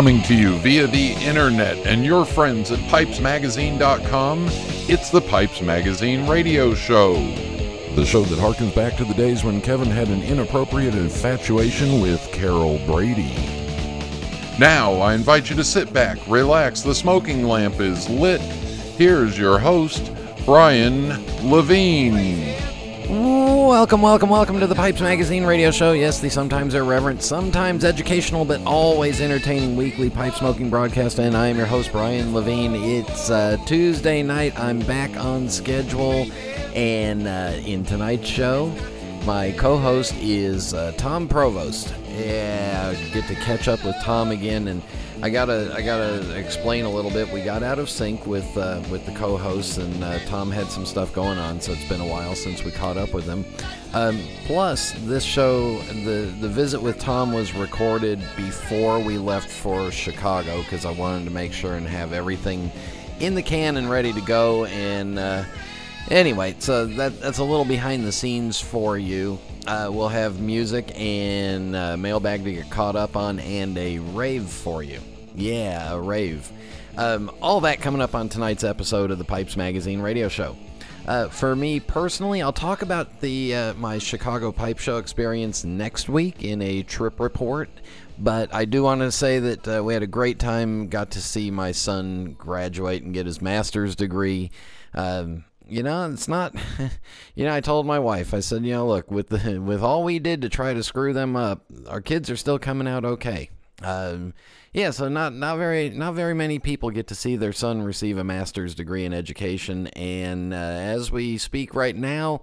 Coming to you via the internet and your friends at pipesmagazine.com, it's the Pipes Magazine radio show. The show that harkens back to the days when Kevin had an inappropriate infatuation with Carol Brady. Now, I invite you to sit back, relax, the smoking lamp is lit. Here's your host, Brian Levine. Welcome, welcome, welcome to the Pipes Magazine radio show. Yes, the sometimes irreverent, sometimes educational, but always entertaining weekly pipe smoking broadcast. And I am your host, Brian Levine. It's uh, Tuesday night. I'm back on schedule. And uh, in tonight's show, my co host is uh, Thom Provost. Yeah, get to catch up with Thom again. And I gotta I gotta explain a little bit. We got out of sync with uh, with the co-hosts, and uh, Thom had some stuff going on, so it's been a while since we caught up with him. Um, plus, this show, the the visit with Thom was recorded before we left for Chicago because I wanted to make sure and have everything in the can and ready to go. And uh, anyway, so that that's a little behind the scenes for you. Uh, we'll have music and uh, mailbag to get caught up on, and a rave for you. Yeah, a rave. Um, all that coming up on tonight's episode of the Pipes Magazine radio show. Uh, for me personally, I'll talk about the uh, my Chicago Pipe Show experience next week in a trip report. But I do want to say that uh, we had a great time. Got to see my son graduate and get his master's degree. Um, you know, it's not. You know, I told my wife. I said, you know, look, with the with all we did to try to screw them up, our kids are still coming out okay. Um, yeah, so not not very not very many people get to see their son receive a master's degree in education, and uh, as we speak right now,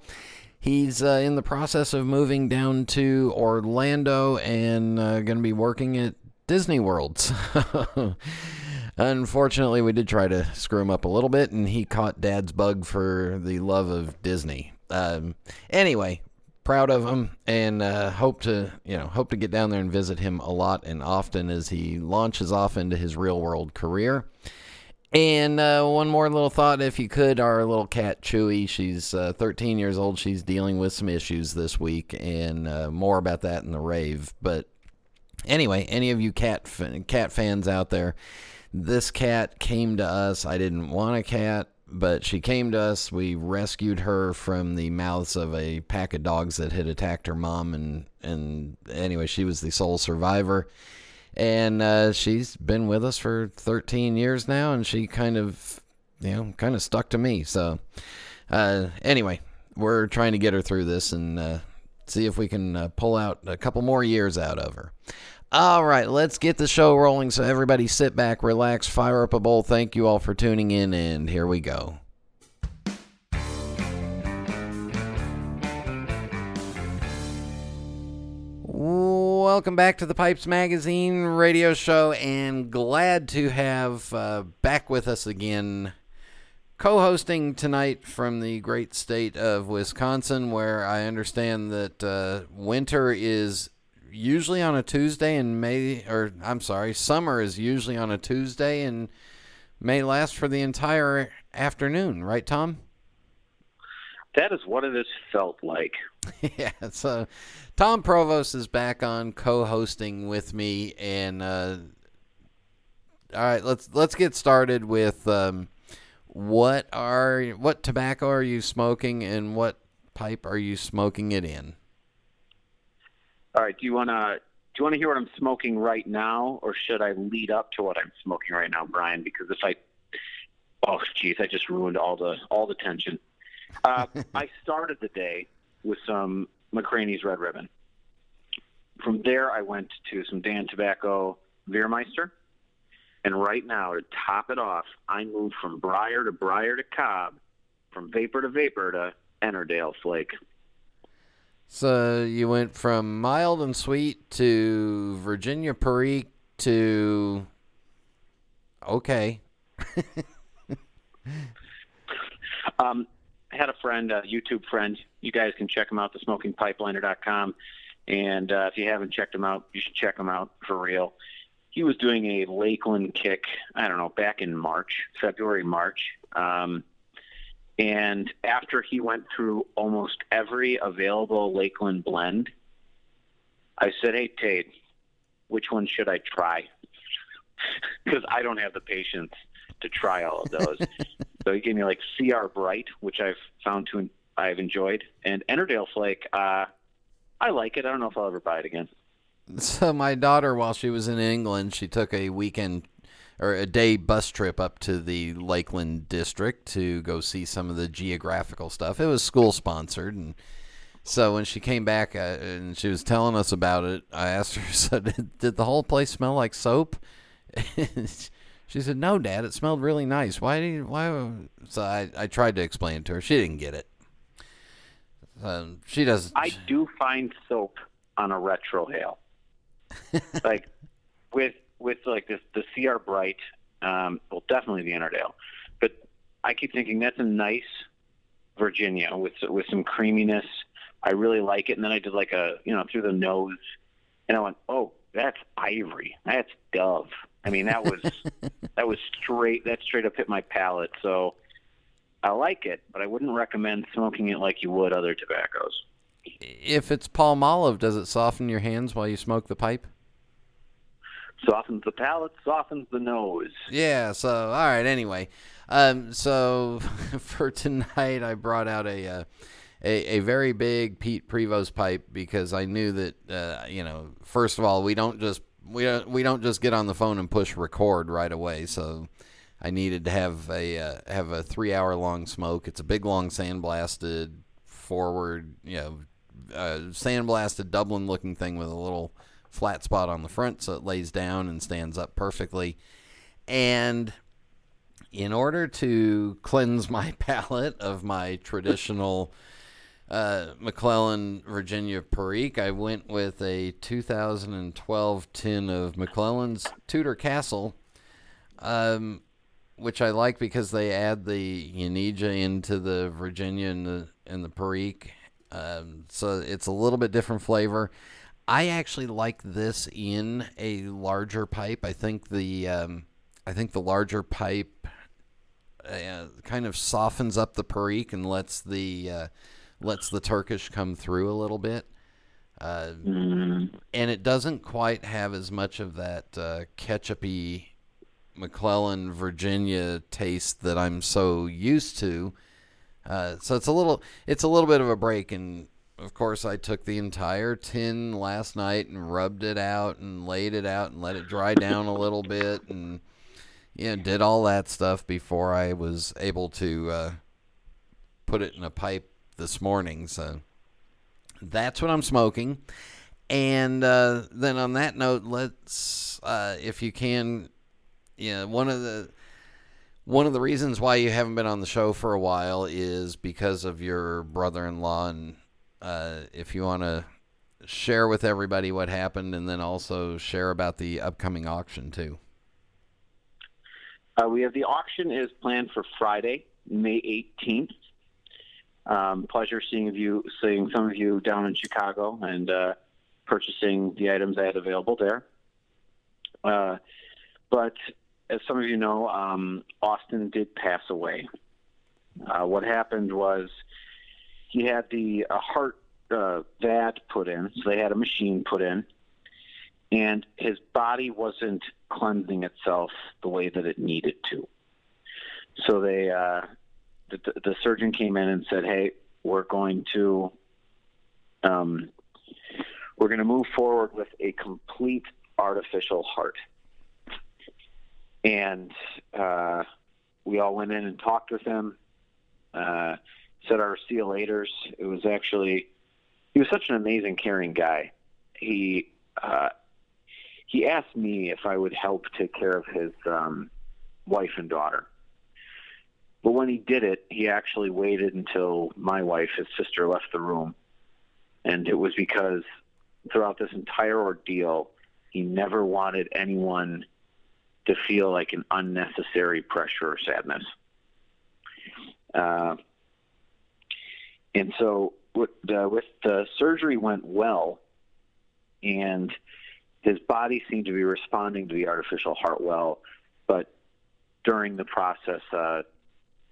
he's uh, in the process of moving down to Orlando and uh, going to be working at Disney World. Unfortunately, we did try to screw him up a little bit, and he caught Dad's bug for the love of Disney. Um, anyway, proud of him, and uh, hope to you know hope to get down there and visit him a lot and often as he launches off into his real world career. And uh, one more little thought, if you could, our little cat Chewy. She's uh, 13 years old. She's dealing with some issues this week, and uh, more about that in the rave. But anyway, any of you cat cat fans out there, this cat came to us. I didn't want a cat, but she came to us. We rescued her from the mouths of a pack of dogs that had attacked her mom, and and anyway, she was the sole survivor. And uh, she's been with us for 13 years now, and she kind of, you know, kind of stuck to me. So, uh, anyway, we're trying to get her through this and uh, see if we can uh, pull out a couple more years out of her. All right, let's get the show rolling. So, everybody sit back, relax, fire up a bowl. Thank you all for tuning in, and here we go. Welcome back to the Pipes Magazine radio show, and glad to have uh, back with us again, co hosting tonight from the great state of Wisconsin, where I understand that uh, winter is usually on a Tuesday and may or I'm sorry, summer is usually on a Tuesday and may last for the entire afternoon, right Thom? That is what it has felt like. yeah, so Thom Provost is back on co-hosting with me and uh, all right, let's let's get started with um, what are what tobacco are you smoking and what pipe are you smoking it in? All right. Do you want to do you want to hear what I'm smoking right now, or should I lead up to what I'm smoking right now, Brian? Because if I, oh geez, I just ruined all the all the tension. Uh, I started the day with some McCranie's Red Ribbon. From there, I went to some Dan Tobacco Veermeister. And right now, to top it off, I moved from Briar to Briar to Cobb, from VaPer to VaPer to Ennerdale Flake. So you went from mild and sweet to Virginia Perique to okay. um, I had a friend, a YouTube friend. You guys can check him out, thesmokingpipeliner.com. And uh, if you haven't checked him out, you should check him out for real. He was doing a Lakeland kick, I don't know, back in March, February, March. Um, and after he went through almost every available Lakeland blend, I said, Hey, Tate, which one should I try? because I don't have the patience to try all of those. so he gave me like CR Bright, which I've found to I've enjoyed, and Ennerdale Flake. Uh, I like it. I don't know if I'll ever buy it again. So my daughter, while she was in England, she took a weekend or a day bus trip up to the Lakeland district to go see some of the geographical stuff. It was school sponsored, and so when she came back uh, and she was telling us about it, I asked her, "So did, did the whole place smell like soap?" she said, "No, Dad. It smelled really nice. Why did you, why?" So I I tried to explain it to her. She didn't get it. Um, she does. I do find soap on a retro retrohale, like with with like this the CR Bright. Um, well, definitely the Ennerdale, but I keep thinking that's a nice Virginia with with some creaminess. I really like it, and then I did like a you know through the nose, and I went, oh, that's Ivory, that's Dove. I mean, that was that was straight. That straight up hit my palate. So I like it, but I wouldn't recommend smoking it like you would other tobaccos. If it's Palmolive, does it soften your hands while you smoke the pipe? Softens the palate, softens the nose. Yeah. So all right. Anyway, um, so for tonight, I brought out a. Uh, a, a very big Pete Prevost pipe because I knew that uh, you know first of all we don't just we don't we don't just get on the phone and push record right away so I needed to have a uh, have a three hour long smoke. It's a big long sandblasted forward, you know, uh, sandblasted Dublin looking thing with a little flat spot on the front, so it lays down and stands up perfectly. And in order to cleanse my palate of my traditional uh, McClelland Virginia Perique, I went with a 2012 tin of McClelland's Tudor Castle. Um, which I like because they add the Yenidje into the Virginia and the and the Perique, um, so it's a little bit different flavor. I actually like this in a larger pipe. I think the um, I think the larger pipe uh, kind of softens up the Perique and lets the uh, lets the Turkish come through a little bit. Uh, mm. And it doesn't quite have as much of that uh, ketchupy McClelland, Virginia taste that I'm so used to. Uh, so it's a little it's a little bit of a break and of course I took the entire tin last night and rubbed it out and laid it out and let it dry down a little bit and yeah did all that stuff before I was able to uh, put it in a pipe this morning so that's what I'm smoking. And uh, then on that note let's uh, if you can yeah, one of the one of the reasons why you haven't been on the show for a while is because of your brother-in-law, and uh, if you want to share with everybody what happened, and then also share about the upcoming auction too. Uh, we have the auction is planned for Friday, May 18th. Um, pleasure seeing you, seeing some of you down in Chicago and uh, purchasing the items I had available there. Uh, but as some of you know, um, Austin did pass away. Uh, what happened was he had the a heart uh, VAD put in, so they had a machine put in, and his body wasn't cleansing itself the way that it needed to. So they, uh, the, the surgeon came in and said, "Hey, we're going to, um, we're going to move forward with a complete artificial heart." and uh, we all went in and talked with him. Uh, said our see you laters. It was actually he was such an amazing, caring guy. He uh, he asked me if I would help take care of his um, wife and daughter. But when he did it, he actually waited until my wife, his sister, left the room. And it was because throughout this entire ordeal, he never wanted anyone to feel like an unnecessary pressure or sadness. Uh, and so with the, with the surgery went well, and his body seemed to be responding to the artificial heart well, but during the process, uh,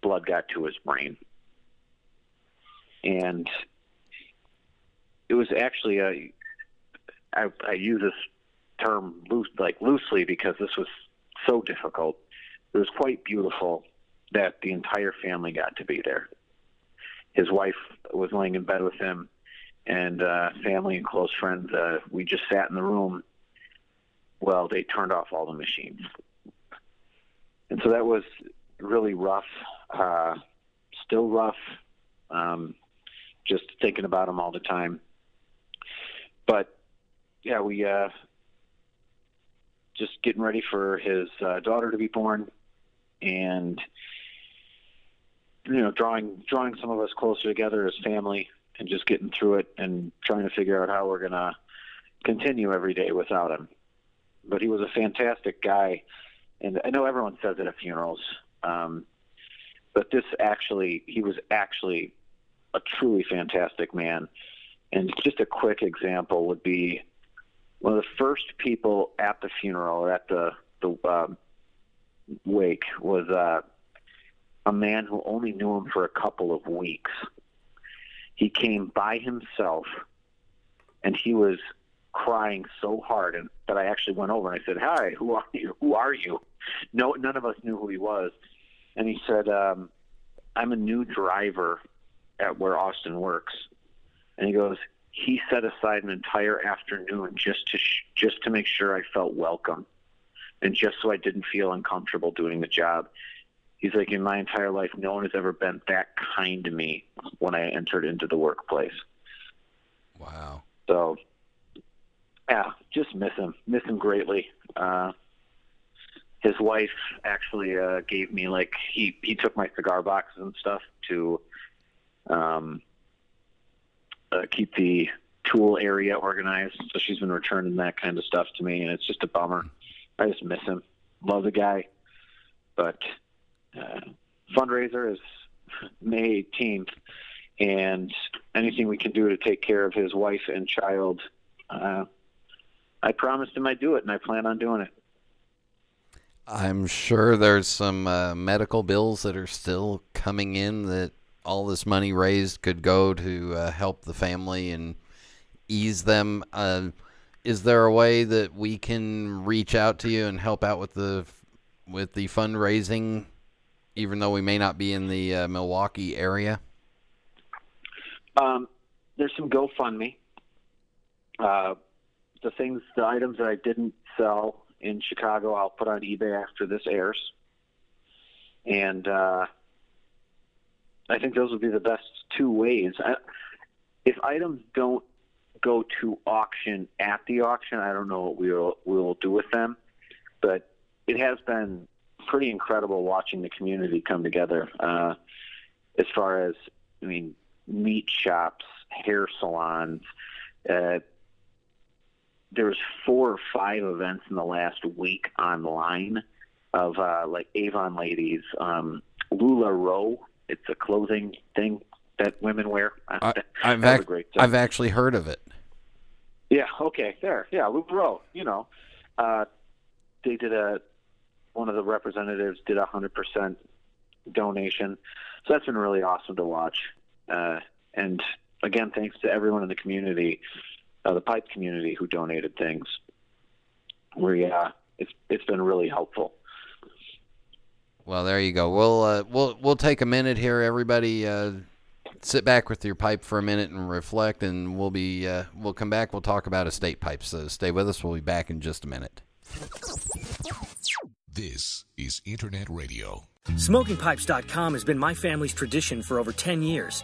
blood got to his brain, and it was actually a. I, I use this term loose, like loosely because this was so difficult. It was quite beautiful that the entire family got to be there. His wife was laying in bed with him, and uh, family and close friends. Uh, we just sat in the room. Well, they turned off all the machines, and so that was really rough. Uh, still rough. Um, just thinking about him all the time. But yeah, we uh, just getting ready for his uh, daughter to be born, and you know, drawing drawing some of us closer together as family, and just getting through it, and trying to figure out how we're gonna continue every day without him. But he was a fantastic guy, and I know everyone says it at funerals, um, but this actually, he was actually a truly fantastic man. And just a quick example would be one of the first people at the funeral or at the the um, wake was uh, a man who only knew him for a couple of weeks. He came by himself, and he was crying so hard, and that I actually went over and I said, "Hi, who are you? Who are you?" No, none of us knew who he was, and he said, um, "I'm a new driver at where Austin works," and he goes, he set aside an entire afternoon just to sh- just to make sure I felt welcome, and just so I didn't feel uncomfortable doing the job. He's like, in my entire life, no one has ever been that kind to me when I entered into the workplace. Wow. So, yeah, just miss him, miss him greatly. Uh, his wife actually uh, gave me like he he took my cigar boxes and stuff to um, uh, keep the tool area organized. So she's been returning that kind of stuff to me, and it's just a bummer. I just miss him. Love the guy, but uh, fundraiser is May 18th, and anything we can do to take care of his wife and child, uh, I promised him I'd do it, and I plan on doing it. I'm sure there's some uh, medical bills that are still coming in that all this money raised could go to uh, help the family and ease them. Uh, is there a way that we can reach out to you and help out with the with the fundraising, even though we may not be in the uh, Milwaukee area? Um, there's some GoFundMe. Uh, the things, the items that I didn't sell in Chicago, I'll put on eBay after this airs. And uh, I think those would be the best two ways. I, if items don't go to auction at the auction, I don't know what we will we will do with them. But it has been pretty incredible watching the community come together. Uh, as far as I mean, meat shops, hair salons. Uh, there was four or five events in the last week online of uh, like Avon ladies, um, LuLaRoe it's a clothing thing that women wear. I, have ac- I've actually heard of it. Yeah. Okay. There. Yeah. Lula LuLaRoe. You know, uh, they did a. One of the representatives did a hundred percent donation, so that's been really awesome to watch. Uh, and again, thanks to everyone in the community, uh, the pipe community, who donated things. We uh, it's it's been really helpful. Well, there you go. We'll uh, we'll we'll take a minute here, everybody. Uh, sit back with your pipe for a minute and reflect, and we'll be uh, we'll come back. We'll talk about estate pipes. So stay with us. We'll be back in just a minute. This is Internet Radio. SmokingPipes.com has been my family's tradition for over 10 years.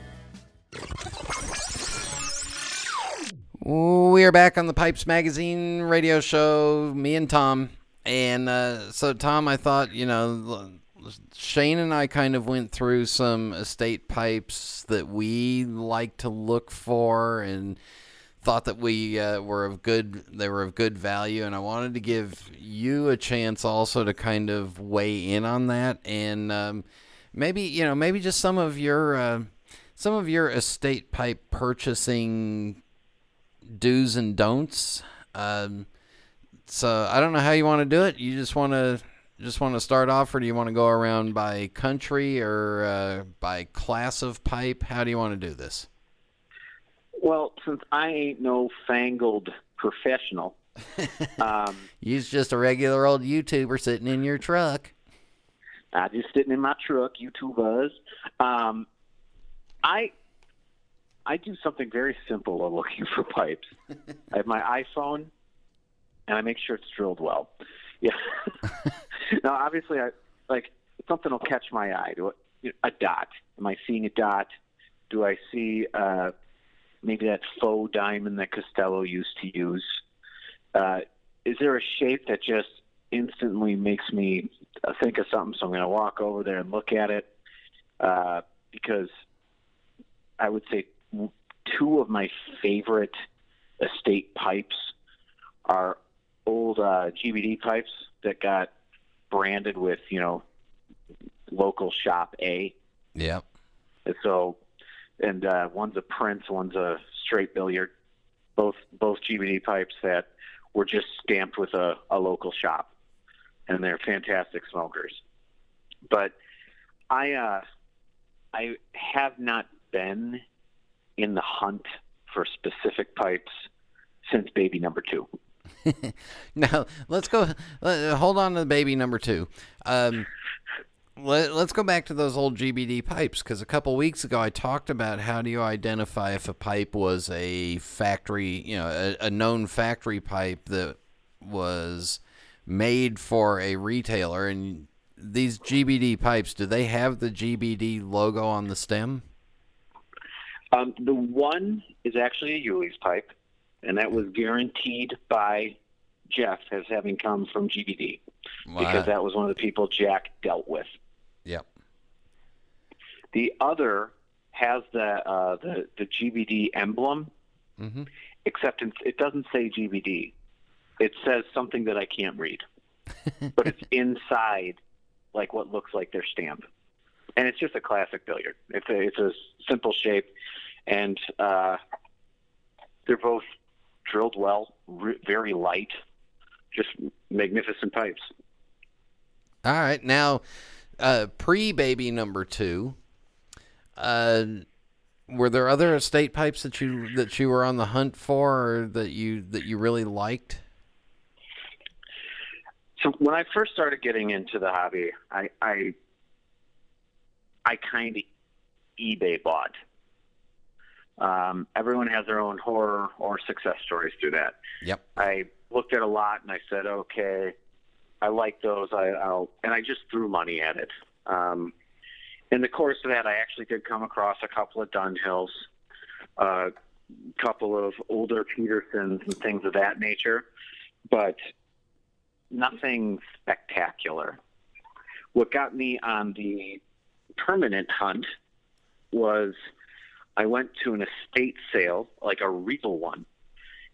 We are back on the Pipes Magazine radio show, me and Thom. And uh, so, Thom, I thought, you know, Shane and I kind of went through some estate pipes that we like to look for and thought that we uh, were of good they were of good value and I wanted to give you a chance also to kind of weigh in on that and um, maybe you know maybe just some of your uh, some of your estate pipe purchasing do's and don'ts um, so I don't know how you want to do it you just want to just want to start off or do you want to go around by country or uh, by class of pipe how do you want to do this well, since I ain't no fangled professional, um, you's just a regular old YouTuber sitting in your truck. I just sitting in my truck, YouTubers. Um, I I do something very simple while looking for pipes. I have my iPhone, and I make sure it's drilled well. Yeah. now, obviously, I like something will catch my eye. Do a dot? Am I seeing a dot? Do I see? Uh, maybe that faux diamond that Castello used to use. Uh, is there a shape that just instantly makes me think of something? So I'm going to walk over there and look at it uh, because I would say two of my favorite estate pipes are old uh, GBD pipes that got branded with you know local shop A. Yep. And so and uh, one's a Prince, one's a straight billiard. Both both GBD pipes that were just stamped with a, a local shop, and they're fantastic smokers. But I uh, I have not been in the hunt for specific pipes since baby number two. now let's go. Hold on to baby number two. Um, let, us go back to those old GBD pipes because a couple weeks ago I talked about how do you identify if a pipe was a factory, you know, a, a known factory pipe that was made for a retailer. And these GBD pipes, do they have the GBD logo on the stem? Um, the one is actually a Ulis pipe, and that was guaranteed by Jeff as having come from GBD wow. because that was one of the people Jack dealt with. Yep. The other has the uh, the the GBD emblem, mm-hmm. except it doesn't say GBD. It says something that I can't read, but it's inside like what looks like their stamp, and it's just a classic billiard. It's a it's a simple shape, and uh, they're both drilled well, re- very light, just magnificent pipes. All right, now uh, pre baby number two, uh, were there other estate pipes that you that you were on the hunt for, or that you that you really liked? So when I first started getting into the hobby, I I, I kind of eBay bought. Um, everyone has their own horror or success stories through that. Yep. I looked at a lot and I said, okay, I like those. I, I'll and I just threw money at it. Um, in the course of that, I actually did come across a couple of Dunhills, a uh, couple of older Petersons, and things of that nature, but nothing spectacular. What got me on the permanent hunt was I went to an estate sale, like a real one,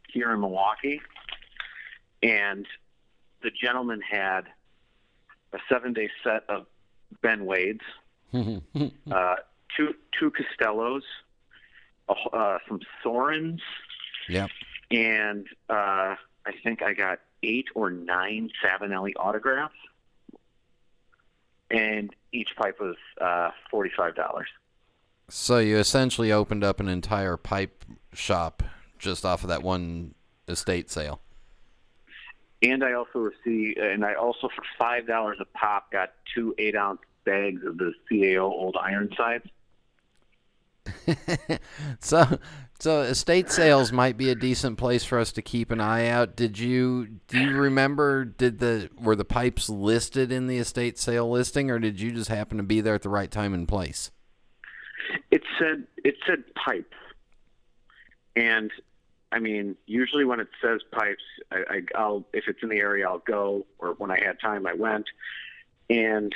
here in Milwaukee, and the gentleman had a seven day set of Ben Wades, uh, two two Castellos, uh, some Sorens, yep, and uh, I think I got eight or nine Savinelli autographs, and each pipe was uh, forty five dollars. So you essentially opened up an entire pipe shop just off of that one estate sale and I also received, and I also for five dollars a pop got two eight ounce bags of the CAO old iron sides. so, so estate sales might be a decent place for us to keep an eye out. Did you do you remember? Did the were the pipes listed in the estate sale listing, or did you just happen to be there at the right time and place? It said it said pipe, and I mean, usually when it says pipes, I, I, I'll if it's in the area, I'll go, or when I had time, I went, and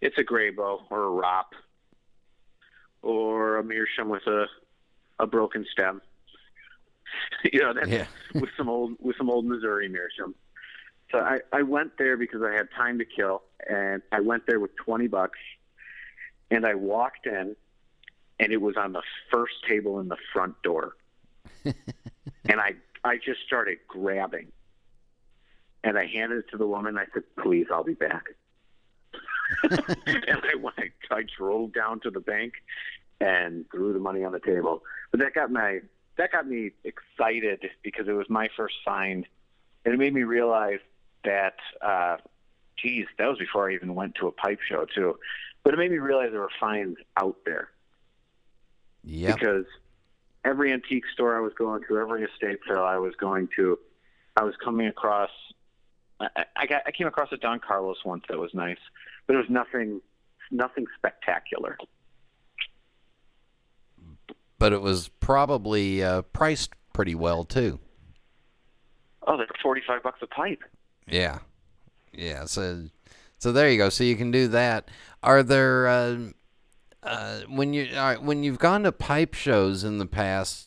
it's a Grabow or a Ropp or a Meerschaum with a a broken stem. you know, that's Yeah. with some old with some old Missouri Meerschaum. So I, I went there because I had time to kill, and I went there with twenty bucks, and I walked in, and it was on the first table in the front door, and I I just started grabbing, and I handed it to the woman. I said, "Please, I'll be back." and I went, I drove down to the bank and threw the money on the table. But that got my that got me excited because it was my first find, and it made me realize that, uh, geez, that was before I even went to a pipe show too. But it made me realize there were finds out there Yeah. because every antique store I was going to, every estate sale I was going to, I was coming across. I, I got I came across a Don Carlos once that was nice, but it was nothing nothing spectacular. But it was probably uh, priced pretty well too. Oh, they're forty five bucks a pipe. Yeah, yeah. So, so there you go. So you can do that. Are there uh, uh, when you right, when you've gone to pipe shows in the past?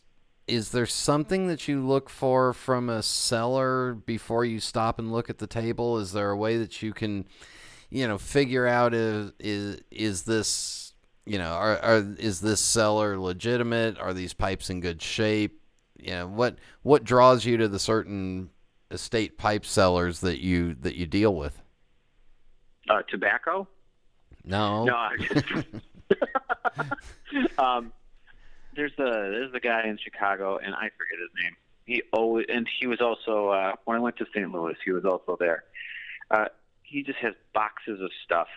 Is there something that you look for from a seller before you stop and look at the table? Is there a way that you can, you know, figure out is is, is this you know are, are is this seller legitimate? Are these pipes in good shape? You know what what draws you to the certain estate pipe sellers that you that you deal with? Uh, tobacco? No. No, just, um, there's a there's the guy in Chicago, and I forget his name. He always and he was also uh, when I went to St. Louis, he was also there. Uh, he just has boxes of stuff,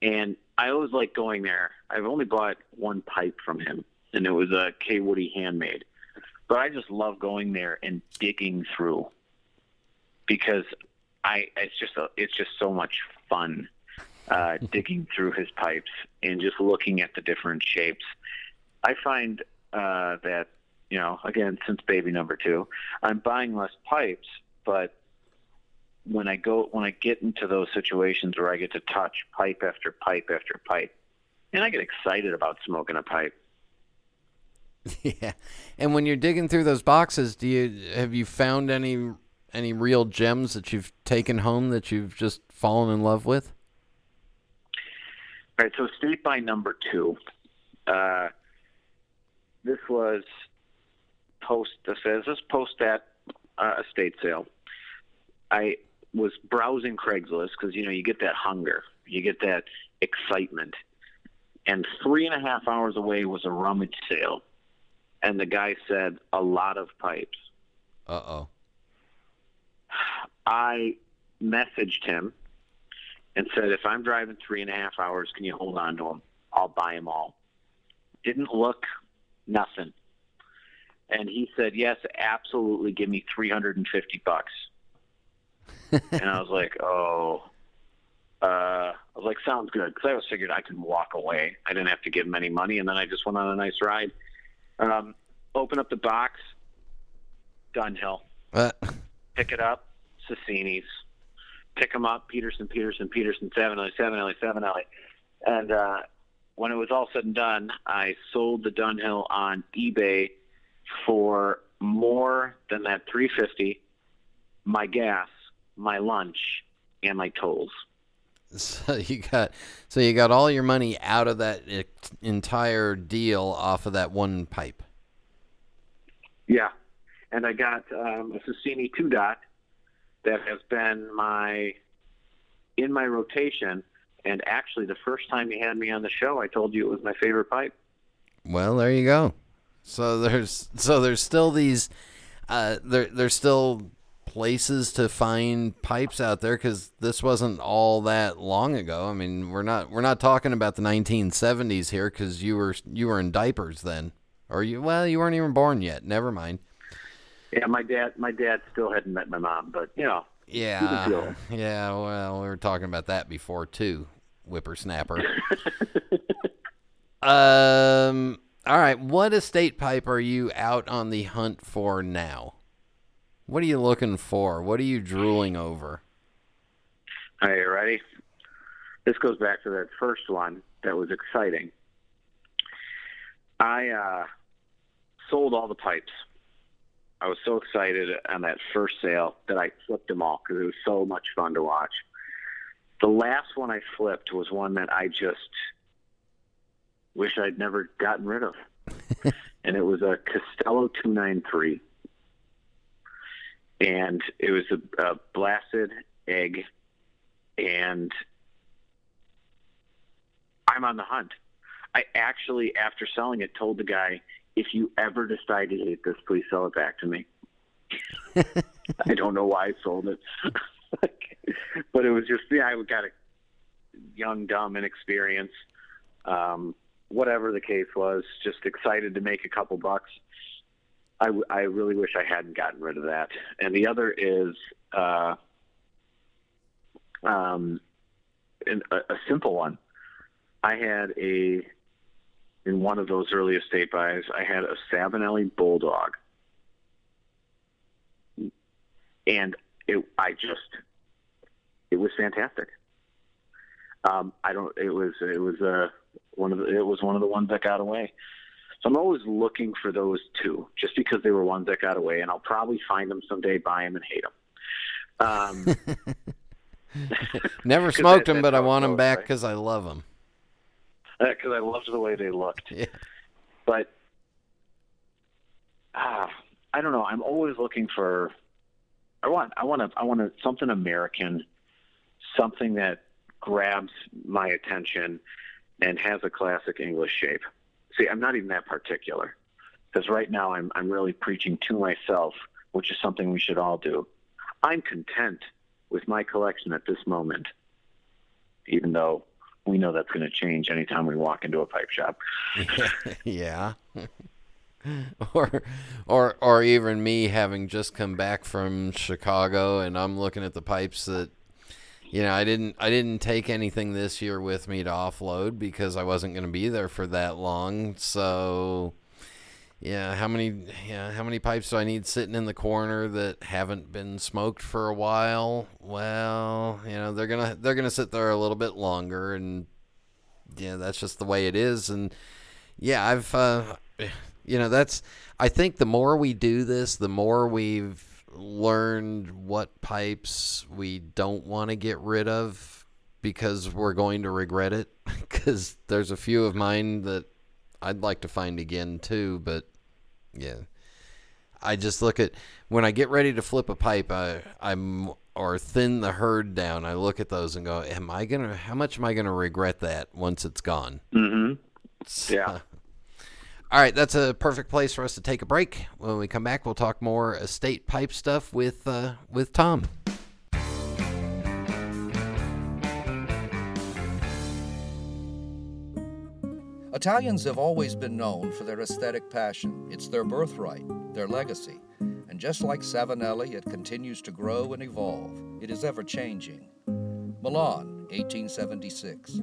and I always like going there. I've only bought one pipe from him, and it was a Kaywoodie handmade. But I just love going there and digging through because I it's just a, it's just so much fun uh, digging through his pipes and just looking at the different shapes. I find uh, that you know again since baby number two, I'm buying less pipes, but when I go when I get into those situations where I get to touch pipe after pipe after pipe, and I get excited about smoking a pipe. yeah. And when you're digging through those boxes, do you have you found any any real gems that you've taken home that you've just fallen in love with? All right, so state by number two. Uh, this was post. This this post that uh, estate sale. I was browsing Craigslist because you know you get that hunger, you get that excitement, and three and a half hours away was a rummage sale, and the guy said a lot of pipes. Uh oh. I messaged him and said, if I'm driving three and a half hours, can you hold on to them? I'll buy them all. Didn't look, nothing. And he said, yes, absolutely. Give me 350 bucks. and I was like, oh, uh, I was like, sounds good. Cause I was figured I could walk away. I didn't have to give him any money. And then I just went on a nice ride. Um, open up the box, Dunhill Uh, pick it up, Sasieni's, pick them up, Peterson, Peterson, Peterson, Savinelli, seven alley, Savinelli, and uh, when it was all said and done, I sold the Dunhill on eBay for more than that 350, my gas, my lunch, and my tolls. so you got so you got all your money out of that entire deal off of that one pipe. Yeah, and I got um, a Sasieni two dot that has been my in my rotation. And actually, the first time you had me on the show, I told you it was my favorite pipe. Well, there you go. So there's so there's still these uh there there's still places to find pipes out there because this wasn't all that long ago. I mean, we're not we're not talking about the 1970s here because you were you were in diapers then, or you well you weren't even born yet. Never mind. Yeah, my dad my dad still hadn't met my mom, but you know. Yeah, yeah. Well, we were talking about that before too, whippersnapper. um. All right. What estate pipe are you out on the hunt for now? What are you looking for? What are you drooling over? Are you ready? This goes back to that first one that was exciting. I uh, sold all the pipes. I was so excited on that first sale that I flipped them all because it was so much fun to watch. The last one I flipped was one that I just wish I'd never gotten rid of. and it was a Castello 293 and it was a, a blasted egg, and I'm on the hunt. I actually, after selling it, told the guy, if you ever decide to hate this, please sell it back to me. I don't know why I sold it. but it was just, yeah, I got a young, dumb, inexperienced, um, whatever the case was, just excited to make a couple bucks. I, I really wish I hadn't gotten rid of that. And the other is uh, um, a, a simple one. I had a in one of those early estate buys. I had a Savinelli Bulldog, and it I just it was fantastic. Um, I don't. It was it was uh, one of the, it was one of the ones that got away. So I'm always looking for those two, just because they were ones that got away, and I'll probably find them someday, buy them, and hate them. Um, Never smoked that, them, but I want them back because right? I love them. Because uh, I loved the way they looked. Yeah. But ah, I don't know. I'm always looking for. I want. I want to. I want to something American, something that grabs my attention, and has a classic English shape. See, I'm not even that particular because right now I'm I'm really preaching to myself, which is something we should all do. I'm content with my collection at this moment, even though we know that's going to change anytime we walk into a pipe shop. yeah. or or or even me having just come back from Chicago and I'm looking at the pipes that you know, I didn't I didn't take anything this year with me to offload because I wasn't going to be there for that long. So, yeah, how many yeah, how many pipes do I need sitting in the corner that haven't been smoked for a while? Well, you know, they're going to they're going to sit there a little bit longer and yeah, that's just the way it is and yeah, I've uh you know, that's I think the more we do this, the more we've learned what pipes we don't want to get rid of because we're going to regret it. Because there's a few of mine that I'd like to find again too, but yeah. I just look at when I get ready to flip a pipe, I I'm or thin the herd down. I look at those and go, "Am I gonna? How much am I gonna regret that once it's gone?" Mm-hmm. Yeah. All right, that's a perfect place for us to take a break. When we come back, we'll talk more estate pipe stuff with uh, with Thom. Italians have always been known for their aesthetic passion. It's their birthright, their legacy. And just like Savinelli, it continues to grow and evolve. It is ever changing. Milan, 1876.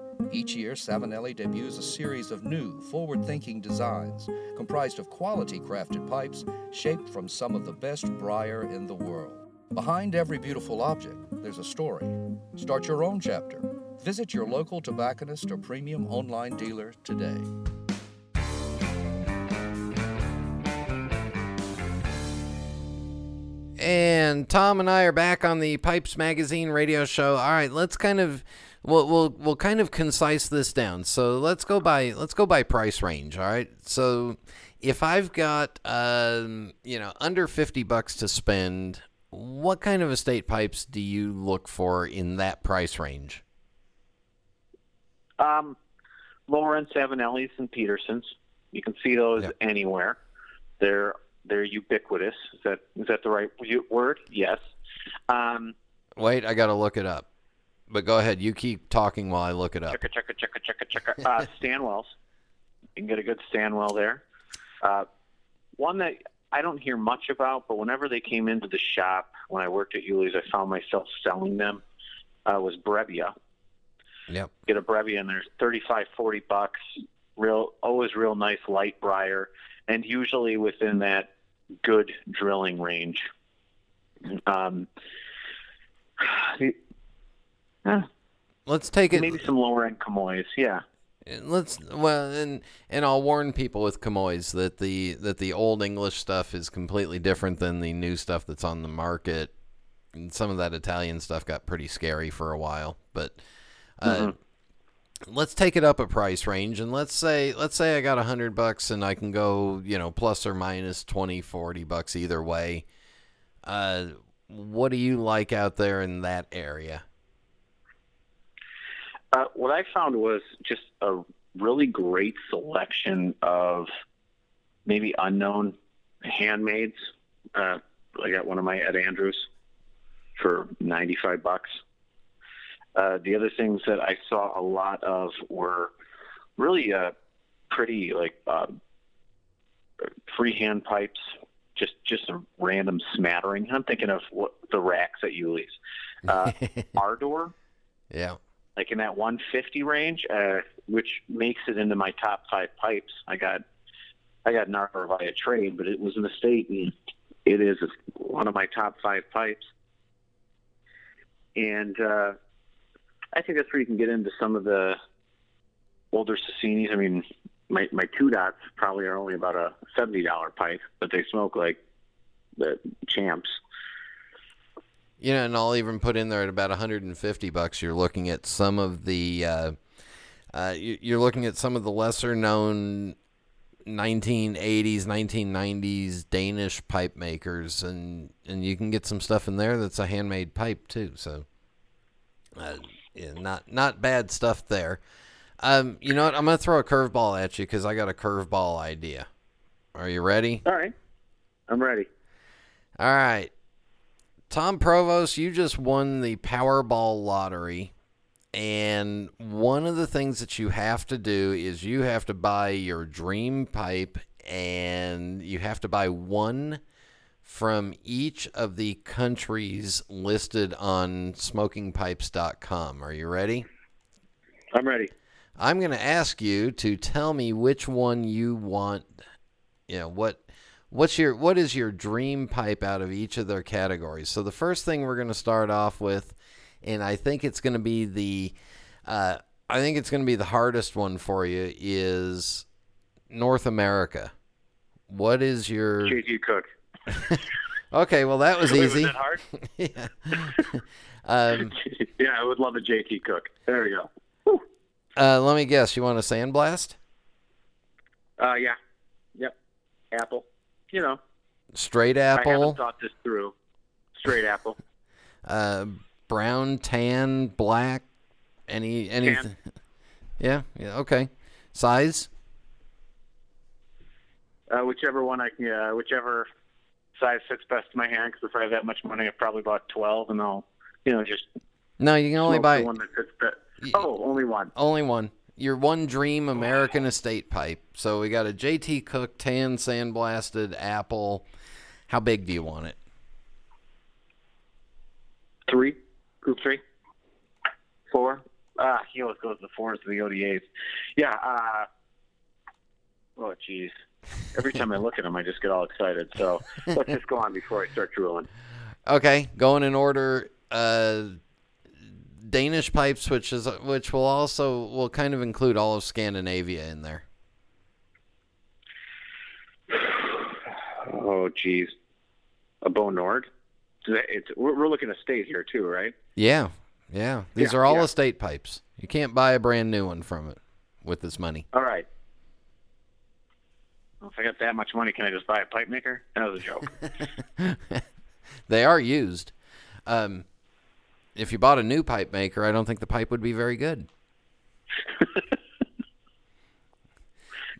Each year, Savinelli debuts a series of new, forward thinking designs comprised of quality crafted pipes shaped from some of the best briar in the world. Behind every beautiful object, there's a story. Start your own chapter. Visit your local tobacconist or premium online dealer today. And Thom and I are back on the Pipes Magazine radio show. All right, let's kind of we'll we'll we'll kind of concise this down. So let's go by let's go by price range. All right. So if I've got um, you know under fifty bucks to spend, what kind of estate pipes do you look for in that price range? Um, lower end Savinellis and Petersons. You can see those Yep. anywhere. They're they're ubiquitous. Is that is that the right word? Yes. Um, Wait, I got to look it up. But go ahead. You keep talking while I look it up. checka checka checka checka checka. Uh, Stanwells. You can get a good Stanwell there. Uh, one that I don't hear much about, but whenever they came into the shop when I worked at Uhle's, I found myself selling them. Uh, was Brebbia. Yep. get a Brebbia and there's 35, 40 bucks. Real, always real nice light briar, and usually within that good drilling range. Um, Let's take it. maybe some lower end Comoy's, yeah. Let's well, and and I'll warn people with Comoy's that the that the old English stuff is completely different than the new stuff that's on the market. And some of that Italian stuff got pretty scary for a while, but uh, let's take it up a price range and let's say let's say I got a hundred bucks and I can go you know plus or minus 20, 40 bucks either way. Uh, what do you like out there in that area? Uh, what I found was just a really great selection of maybe unknown handmaids. Uh, I got one of my Ed Andrews for 95 bucks. Uh, the other things that I saw a lot of were really uh, pretty like uh, freehand pipes, just just a random smattering. I'm thinking of what the racks at Uhle's. Uh, Ardor, Yeah. Like in that 150 range, uh, which makes it into my top five pipes. I got I got Narvar via trade, but it was a mistake. And it is one of my top five pipes, and uh, I think that's where you can get into some of the older Sasienis. I mean, my my two dots probably are only about a seventy dollar pipe, but they smoke like the champs. You know, and I'll even put in there at about 150 bucks. You're looking at some of the, uh, uh, you- you're looking at some of the lesser known 1980s, 1990s Danish pipe makers, and and you can get some stuff in there that's a handmade pipe too. So, uh, yeah, not not bad stuff there. Um, you know what? I'm gonna throw a curveball at you because I got a curveball idea. Are you ready? All right, I'm ready. All right. Thom Provost, you just won the Powerball lottery. And one of the things that you have to do is you have to buy your dream pipe and you have to buy one from each of the countries listed on smokingpipes.com. Are you ready? I'm ready. I'm going to ask you to tell me which one you want. You know what? What's your what is your dream pipe out of each of their categories? So the first thing we're going to start off with, and I think it's going to be the, uh, I think it's going to be the hardest one for you is North America. What is your? JT Cooke. Okay, well that was easy. that hard? yeah. um, yeah, I would love a JT Cooke. There we go. uh, let me guess. You want a sandblast? Uh, yeah. Yep. Apple. You know, Straight I apple? haven't thought this through. Straight apple. uh, brown, tan, black, any any. Tan. Yeah, yeah, okay. Size? Uh, whichever one I can, uh, whichever size fits best to my hand. Because if I have that much money, I probably bought twelve, and I'll, you know, just No, you can only buy the one that fits best. Oh, only one. only one. Your one dream American estate pipe. So we got a JT Cooke tan sandblasted apple. How big do you want it? Three. Group three. Four. Ah, he always goes to the fours to the ODAs. Yeah. Uh, oh, jeez. Every time I look at him, I just get all excited. So let's just go on before I start drooling. Okay, going in order. Uh, Danish pipes, which is which will also will kind of include all of Scandinavia in there. Oh, jeez. A Bo Nordh? It's, we're, we're looking at state here too, right? Yeah, Yeah, these Yeah, are all yeah. estate pipes. You can't buy a brand new one from it with this money. All right. Well, if I got that much money, can I just buy a pipe maker? That was a joke. They are used. Um, if you bought a new pipe maker, I don't think the pipe would be very good.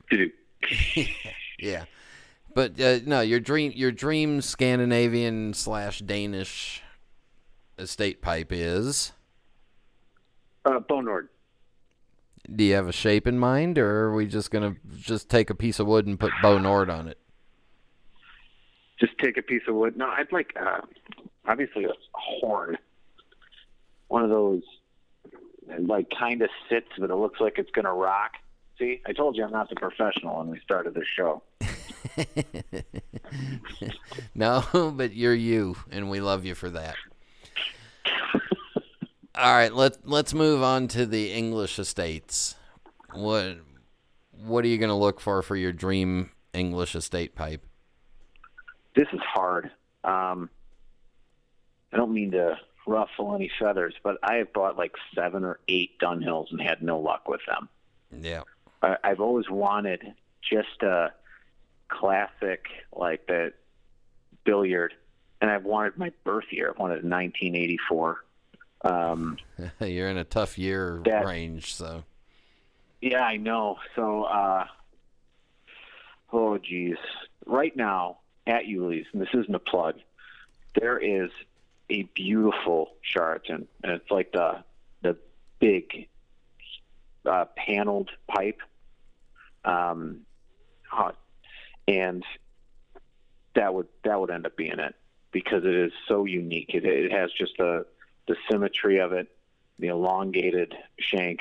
Dude, Yeah, but uh, no, your dream, your dream Scandinavian slash Danish estate pipe is. uh, Bo Nordh. Do you have a shape in mind, or are we just gonna just take a piece of wood and put Bo Nordh on it? Just take a piece of wood. No, I'd like uh, obviously a horn. One of those like kind of sits, but it looks like it's gonna rock. See, I told you I'm not the professional when we started this show. No, but you're you, and we love you for that. All right, let's let's move on to the English estates. What what are you going to look for for your dream English estate pipe? This is hard. Um, I don't mean to ruffle any feathers, but I have bought like seven or eight Dunhills and had no luck with them. Yeah. I, I've always wanted just a classic like that billiard, and I've wanted my birth year. I wanted 1984. Um, You're in a tough year That- range, so yeah, I know. So, uh, oh geez, right now at Uhle's, and this isn't a plug, there is a beautiful Charatan, and it's like the the big uh, paneled pipe. Um, and that would that would end up being it because it is so unique. It, it has just the the symmetry of it, the elongated shank,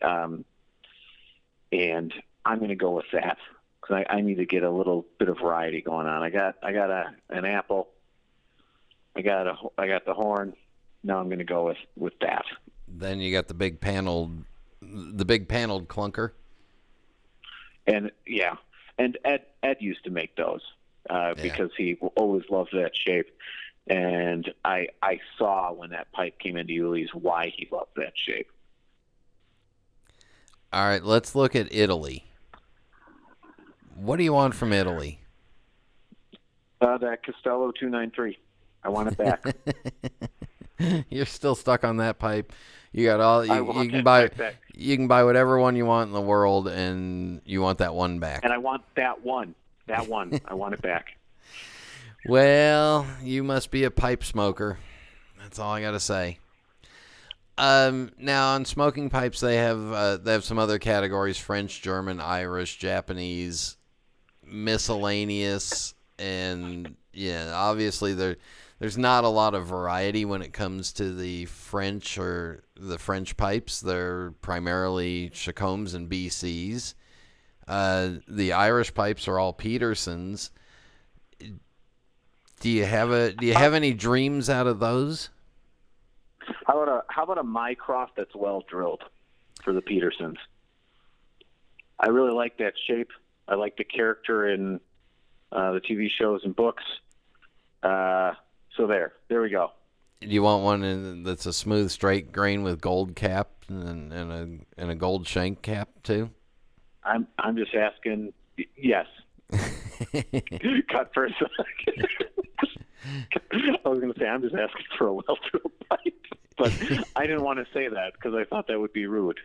um, and I'm going to go with that because I, I need to get a little bit of variety going on. I got I got a an apple, I got a I got the horn. Now I'm going to go with with that. then you got the big paneled the big paneled clunker. And yeah, and Ed Ed used to make those uh, Yeah. because he always loved that shape. And I I saw when that pipe came into Uhle's why he loved that shape. All right, let's look at Italy. What do you want from Italy? Uh, that Castello 293. I want it back. You're still stuck on that pipe. You got all you, you can buy. back. You can buy whatever one you want in the world, and you want that one back. and I want that one. That one. I want it back. Well, you must be a pipe smoker. That's all I got to say. Um, now on smoking pipes, they have uh, they have some other categories: French, German, Irish, Japanese, miscellaneous, and yeah, obviously there there's not a lot of variety when it comes to the French or the French pipes. They're primarily Chacoms and BCs. Uh, the Irish pipes are all Petersons. Do you have a Do you have any dreams out of those? How about a how about a Mycroft that's well drilled for the Petersons? I really like that shape. I like the character in uh, the TV shows and books. Uh, so there, there we go. Do you want one in, that's a smooth, straight grain with gold cap and, and a and a gold shank cap too? I'm I'm just asking. Yes. Cut for a second. I was going to say I'm just asking for a well drilled pipe, but I didn't want to say that because I thought that would be rude.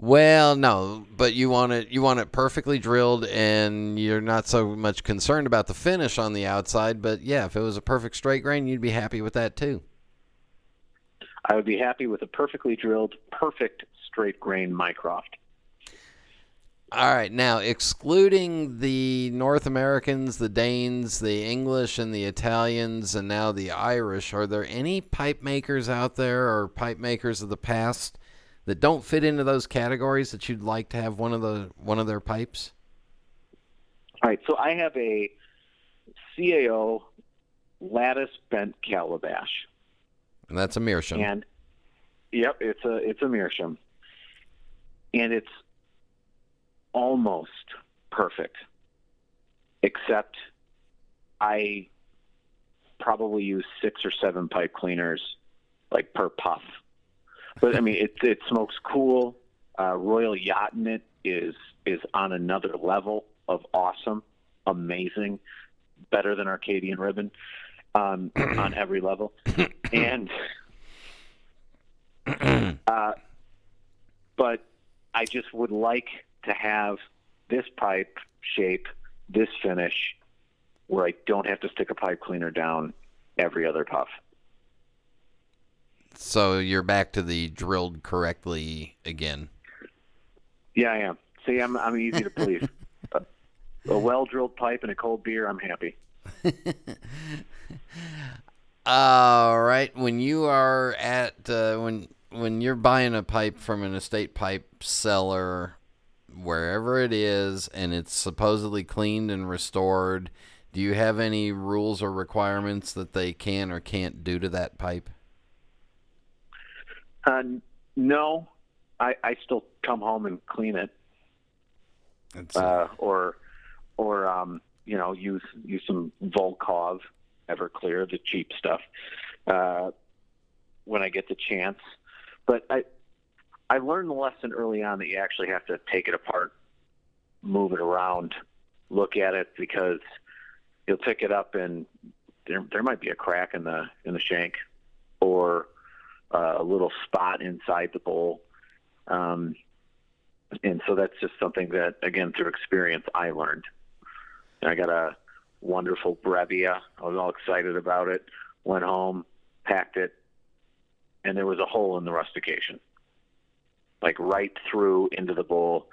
Well, no, but you want it you want it perfectly drilled, and you're not so much concerned about the finish on the outside. But yeah, if it was a perfect straight grain, you'd be happy with that too. I would be happy with a perfectly drilled, perfect straight grain Mycroft. All right, now excluding the North Americans, the Danes, the English, and the Italians, and now the Irish, are there any pipe makers out there or pipe makers of the past that don't fit into those categories that you'd like to have one of the one of their pipes? All right, so I have a CAO lattice bent calabash, And that's a meerschaum. and yep, it's a it's a meerschaum, and it's almost perfect, except I probably use six or seven pipe cleaners like per puff. But I mean, it it smokes cool. Uh, Royal Yacht in it is is on another level of awesome, amazing, better than Arcadian Ribbon um, on every level, and uh, but I just would like to have this pipe shape, this finish, where I don't have to stick a pipe cleaner down every other puff. So you're back to the drilled correctly again. Yeah, I am. See, I'm I'm easy to please. a, a well drilled pipe and a cold beer, I'm happy. All right. When you are at uh, when when you're buying a pipe from an estate pipe seller, wherever it is, and it's supposedly cleaned and restored, do you have any rules or requirements that they can or can't do to that pipe? Uh, no, I, I still come home and clean it, uh, or or um, you know use use some Volkov Everclear, the cheap stuff, uh, when I get the chance. But I I learned the lesson early on that you actually have to take it apart, move it around, look at it because you'll pick it up and there there might be a crack in the in the shank or uh, a little spot inside the bowl. Um, and so that's just something that, again, through experience, I learned. And I got a wonderful Brebbia. I was all excited about it. Went home, packed it, and there was a hole in the rustication, like right through into the bowl.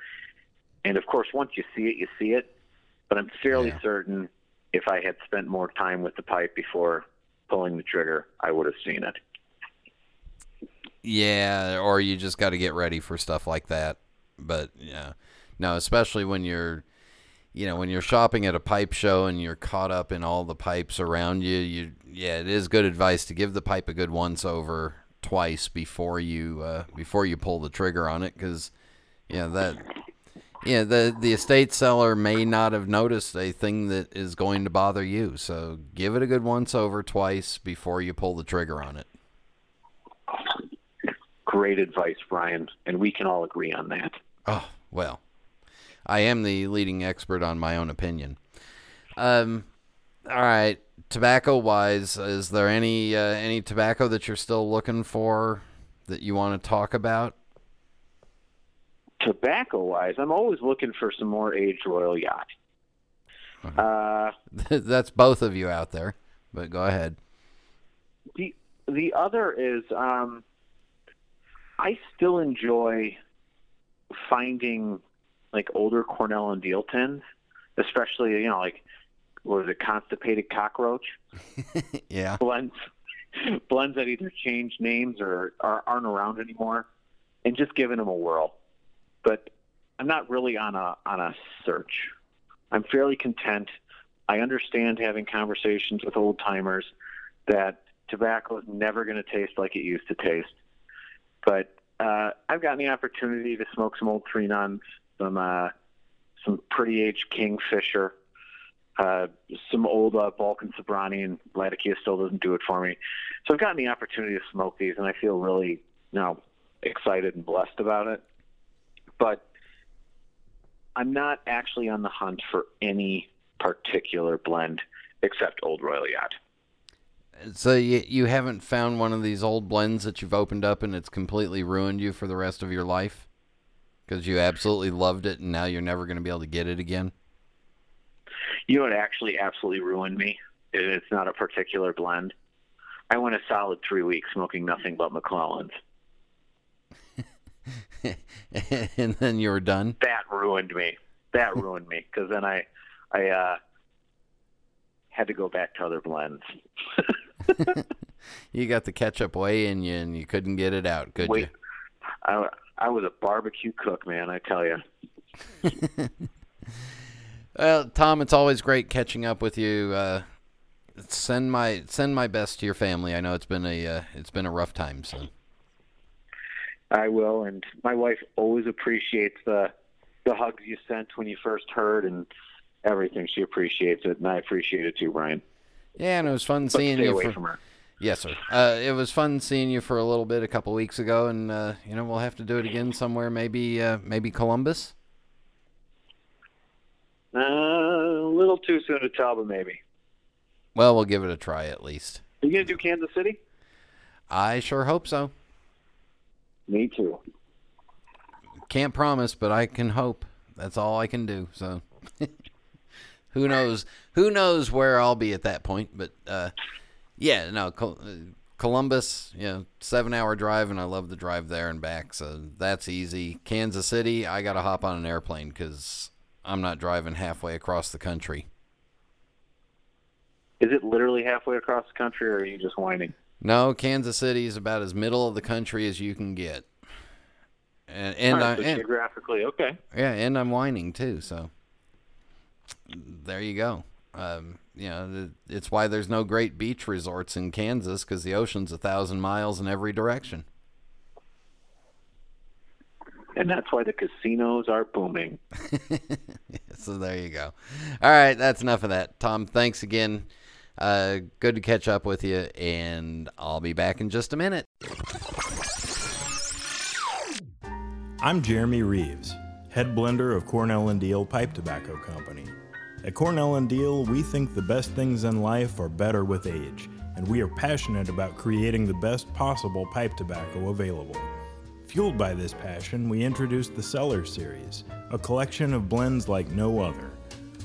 And of course, once you see it, you see it. But I'm fairly Yeah. certain if I had spent more time with the pipe before pulling the trigger, I would have seen it. Yeah, or you just got to get ready for stuff like that. But yeah, no, especially when you're, you know, when you're shopping at a pipe show and you're caught up in all the pipes around you. You, yeah, it is good advice to give the pipe a good once over twice before you uh, before you pull the trigger on it, because yeah, that. Yeah, the the estate seller may not have noticed a thing that is going to bother you. So give it a good once over twice before you pull the trigger on it. Great advice, Brian, and we can all agree on that. Oh, well. I am the leading expert on my own opinion. Um all right, tobacco wise, is there any uh, any tobacco that you're still looking for that you want to talk about? Tobacco wise, I'm always looking for some more aged Royal Yacht. Uh, That's both of you out there, but go ahead. the the other is um, I still enjoy finding like older Cornell and Diehl tins, especially you know like what was it constipated cockroach yeah. blends blends that either change names or, or aren't around anymore, and just giving them a whirl. But I'm not really on a on a search. I'm fairly content. I understand having conversations with old timers that tobacco is never going to taste like it used to taste. But uh, I've gotten the opportunity to smoke some old three nuns, some uh, some pretty aged Kingfisher, uh, some old uh, Balkan Sobranie, and Latakia still doesn't do it for me. So I've gotten the opportunity to smoke these, and I feel really you know, excited and blessed about it. But I'm not actually on the hunt for any particular blend except Old Royal Yacht. So you you haven't found one of these old blends that you've opened up and it's completely ruined you for the rest of your life because you absolutely loved it and now you're never going to be able to get it again. You know what actually absolutely ruined me? It's not a particular blend. I went a solid three weeks smoking nothing but McClelland's. and then you were done. That ruined me. That ruined me because then I, I uh, had to go back to other blends. You got the ketchup way in you and you couldn't get it out, could Wait, I, I was a barbecue cook, man. I tell you. you? Well, Thom, it's always great catching up with you. Uh, send my send my best to your family. I know it's been a uh, it's been a rough time, so. I will, and my wife always appreciates the the hugs you sent when you first heard and everything. She appreciates it, and I appreciate it too, Brian. Yeah, and it was fun But seeing stay you. away for- from her. Yes, sir. Uh, it was fun seeing you for a little bit a couple weeks ago, and uh, you know we'll have to do it again somewhere. Maybe uh, maybe Columbus. Uh, a little too soon to tell, but maybe. Well, we'll give it a try at least. Are you gonna do Kansas City? I sure hope so. Me too. Can't promise, but I can hope. That's all I can do. So, who knows? Who knows where I'll be at that point? But uh, yeah, no, Col- uh, Columbus, you know, seven-hour drive, and I love the drive there and back. So that's easy. Kansas City, I gotta hop on an airplane because I'm not driving halfway across the country. Is it literally halfway across the country, or are you just whining? No, Kansas City is about as middle of the country as you can get. And and, right, I, so and geographically, okay. yeah, and I'm whining too. So there you go. Um, you know, it's why there's no great beach resorts in Kansas because the ocean's a thousand miles in every direction. And that's why the casinos are booming. So there you go. All right, that's enough of that. Thom, thanks again. Uh, good to catch up with you, and I'll be back in just a minute. I'm Jeremy Reeves, head blender of Cornell and Diehl Pipe Tobacco Company. At Cornell and Diehl, we think the best things in life are better with age, and we are passionate about creating the best possible pipe tobacco available. Fueled by this passion, we introduced the Cellar Series, a collection of blends like no other.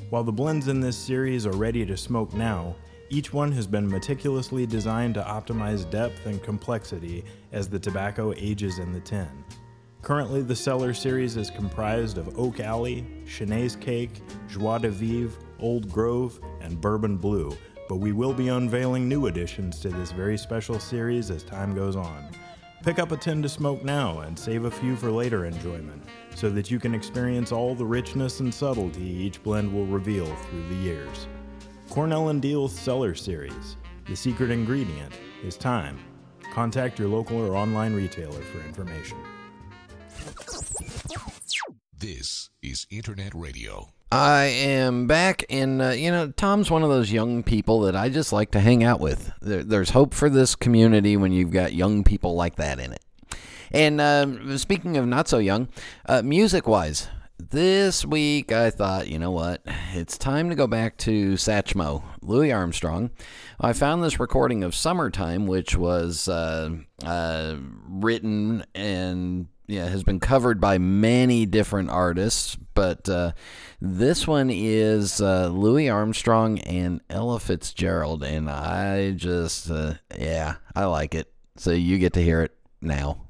While the blends in this series are ready to smoke now, each one has been meticulously designed to optimize depth and complexity as the tobacco ages in the tin. Currently, the Cellar series is comprised of Oak Alley, Chenaise Cake, Joie de Vivre, Old Grove, and Bourbon Blue, but we will be unveiling new additions to this very special series as time goes on. Pick up a tin to smoke now and save a few for later enjoyment, so that you can experience all the richness and subtlety each blend will reveal through the years. Cornell and Diehl's Cellar Series. The secret ingredient is time. Contact your local or online retailer for information. This is Internet Radio. I am back, and uh, you know, Thom's one of those young people that I just like to hang out with. There, there's hope for this community when you've got young people like that in it. And uh, speaking of not so young, uh, music wise, this week I thought, you know what, it's time to go back to Satchmo, Louis Armstrong. I found this recording of Summertime, which was uh, uh, written and yeah, has been covered by many different artists, but uh, this one is uh, Louis Armstrong and Ella Fitzgerald, and I just, uh, yeah, I like it. So you get to hear it now.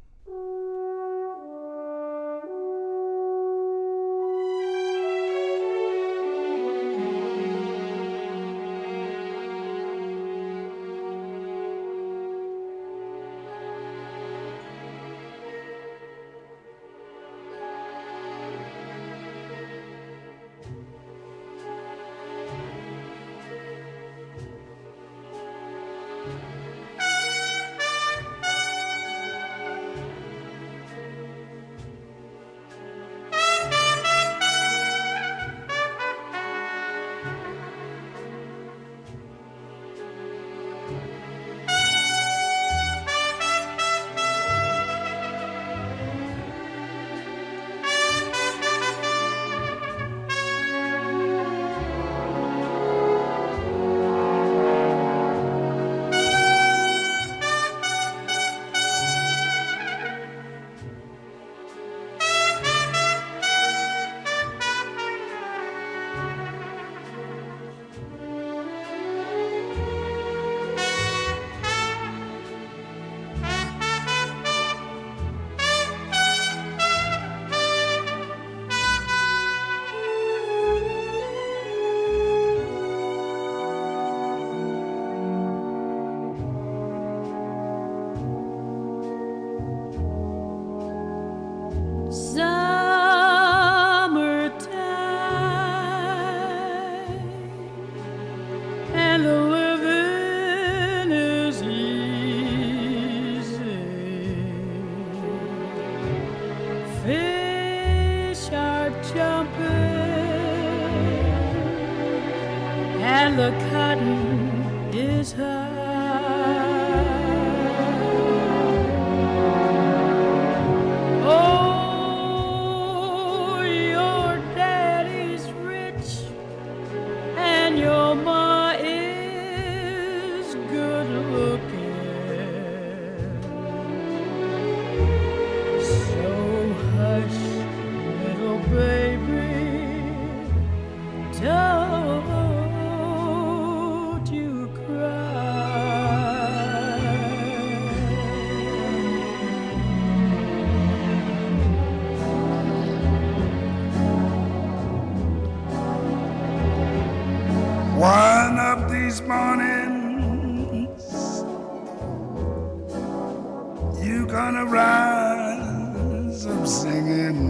Gonna rise up singing.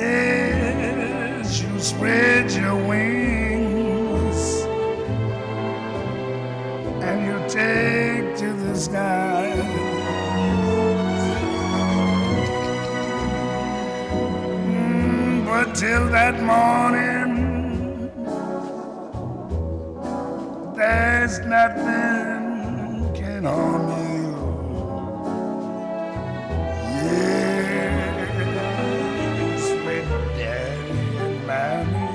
Yes, you spread your wings and you take to the sky. Mm, But till that morning, there's nothing harm you. Daddy and mommy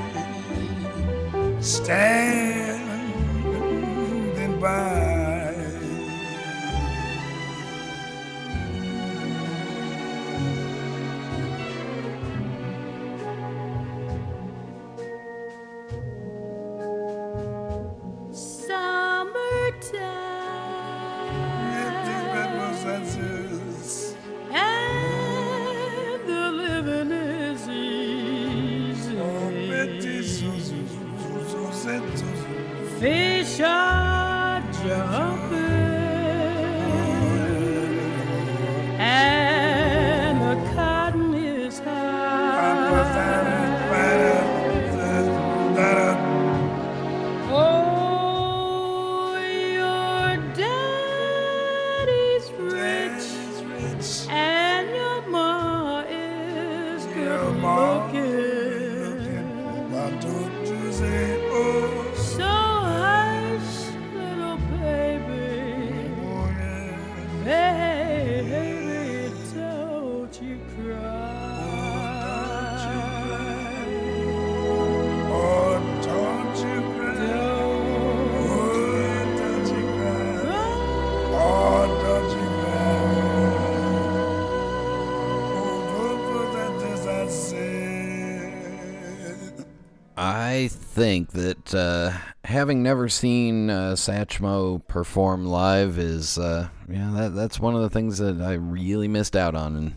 think that uh, having never seen uh, Satchmo perform live is, uh, yeah, that, that's one of the things that I really missed out on. And,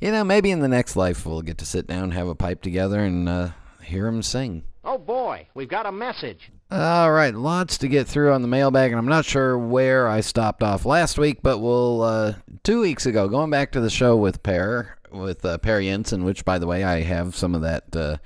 you know, maybe in the next life we'll get to sit down, have a pipe together, and uh, hear him sing. Oh boy, we've got a message. All right, lots to get through on the mailbag, and I'm not sure where I stopped off last week, but we'll uh, two weeks ago, going back to the show with Per with uh, Per Jensen, which by the way I have some of that uh,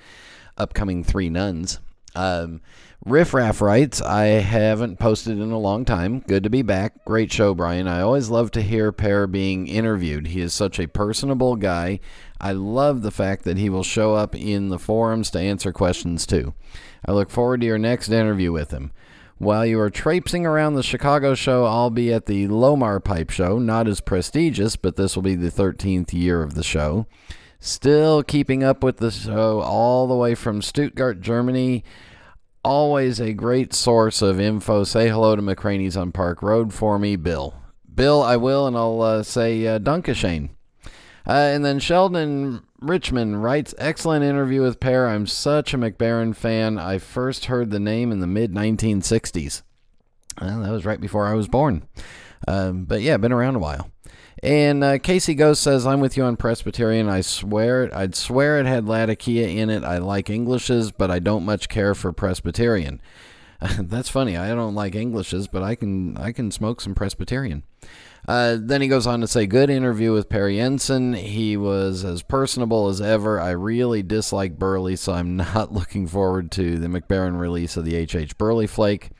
upcoming Three Nuns. Um, Riff Raff writes, I haven't posted in a long time. Good to be back. Great show, Brian. I always love to hear Per being interviewed. He is such a personable guy. I love the fact that he will show up in the forums to answer questions too. I look forward to your next interview with him. While you are traipsing around the Chicago show, I'll be at the Lomar Pipe Show. Not as prestigious, but this will be the 13th year of the show. Still keeping up with the show all the way from Stuttgart, Germany. Always a great source of info. Say hello to McCranie's on Park Road for me, Bill. Bill, I will, and I'll uh, say uh, Dunkashane. Uh, and then Sheldon Richmond writes, excellent interview with Per. I'm such a Mac Baren fan. I first heard the name in the mid 1960s. Well, that was right before I was born. Um, but yeah, been around a while. And uh, Casey Ghost says, I'm with you on Presbyterian. I swear it, I'd swear it had Latakia in it. I like Englishes, but I don't much care for Presbyterian. That's funny. I don't like Englishes, but I can I can smoke some Presbyterian. Uh, then he goes on to say, good interview with Per Jensen. He was as personable as ever. I really dislike Burley, so I'm not looking forward to the Mac Baren release of the H.H. Burley Flake.